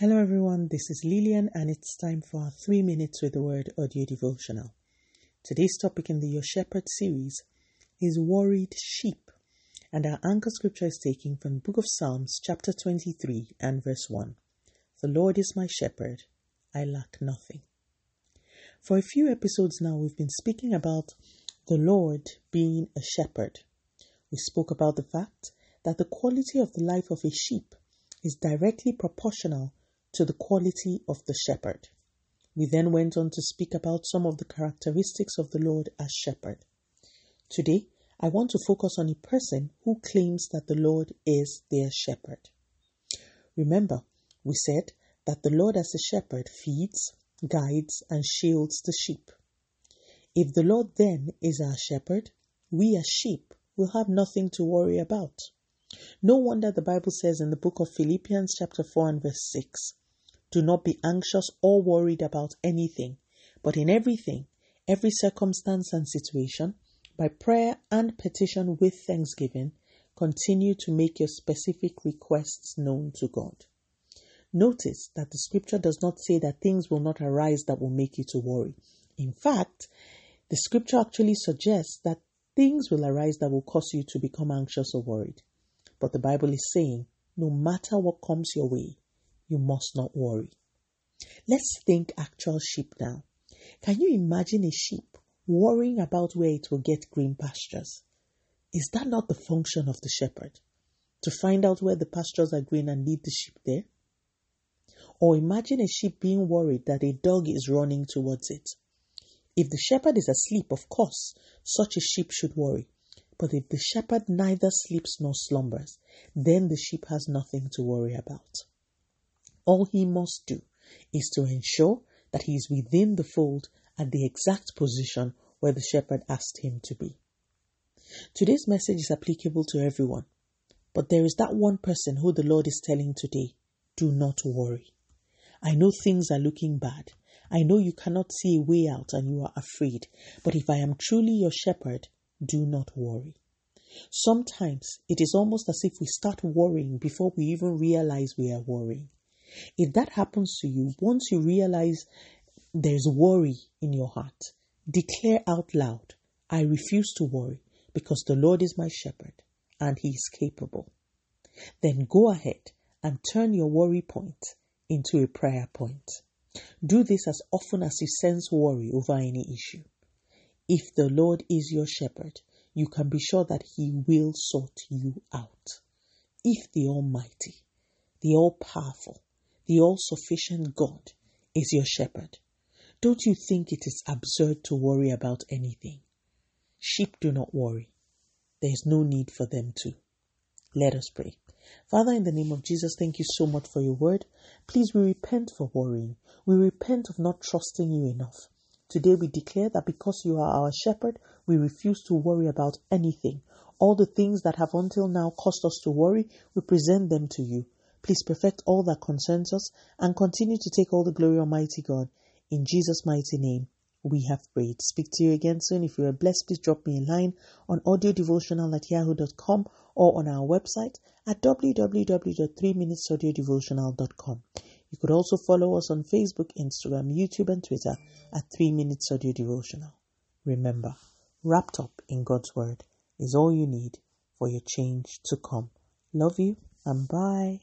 Hello, everyone. This is Lillian, and it's time for our three minutes with the word audio devotional. Today's topic in the Your Shepherd series is worried sheep, and our anchor scripture is taken from the book of Psalms, chapter 23, and verse 1. The Lord is my shepherd, I lack nothing. For a few episodes now, we've been speaking about the Lord being a shepherd. We spoke about the fact that the quality of the life of a sheep is directly proportional to the quality of the shepherd. We then went on to speak about some of the characteristics of the Lord as shepherd. Today, I want to focus on a person who claims that the Lord is their shepherd. Remember, we said that the Lord as a shepherd feeds, guides, and shields the sheep. If the Lord then is our shepherd, we as sheep will have nothing to worry about. No wonder the Bible says in the book of Philippians, chapter 4 and verse 6 Do not be anxious or worried about anything, but in everything, every circumstance and situation, by prayer and petition with thanksgiving, continue to make your specific requests known to God. Notice that the scripture does not say that things will not arise that will make you to worry. In fact, the scripture actually suggests that things will arise that will cause you to become anxious or worried. But the Bible is saying, no matter what comes your way, you must not worry. Let's think actual sheep now. Can you imagine a sheep worrying about where it will get green pastures? Is that not the function of the shepherd? To find out where the pastures are green and lead the sheep there? Or imagine a sheep being worried that a dog is running towards it. If the shepherd is asleep, of course, such a sheep should worry. But if the shepherd neither sleeps nor slumbers, then the sheep has nothing to worry about. All he must do is to ensure that he is within the fold at the exact position where the shepherd asked him to be. Today's message is applicable to everyone, but there is that one person who the Lord is telling today, do not worry. I know things are looking bad. I know you cannot see a way out and you are afraid, but if I am truly your shepherd, do not worry. Sometimes it is almost as if we start worrying before we even realize we are worrying. If that happens to you, once you realize there's worry in your heart, declare out loud, I refuse to worry because the Lord is my shepherd and he is capable. Then go ahead and turn your worry point into a prayer point. Do this as often as you sense worry over any issue. If the Lord is your shepherd, you can be sure that He will sort you out. If the Almighty, the All Powerful, the All Sufficient God is your shepherd, don't you think it is absurd to worry about anything? Sheep do not worry. There is no need for them to. Let us pray. Father, in the name of Jesus, thank you so much for your word. Please, we repent for worrying. We repent of not trusting you enough. Today we declare that because you are our shepherd, we refuse to worry about anything. All the things that have until now caused us to worry, we present them to you. Please perfect all that concerns us and continue to take all the glory, Almighty God. In Jesus' mighty name, we have prayed. Speak to you again soon. If you are blessed, please drop me a line on audiodevotional at yahoo.com or on our website at www.3minutesaudiodevotional.com. You could also follow us on Facebook, Instagram, YouTube, and Twitter at 3 Minutes Audio Devotional. Remember, wrapped up in God's Word is all you need for your change to come. Love you and bye.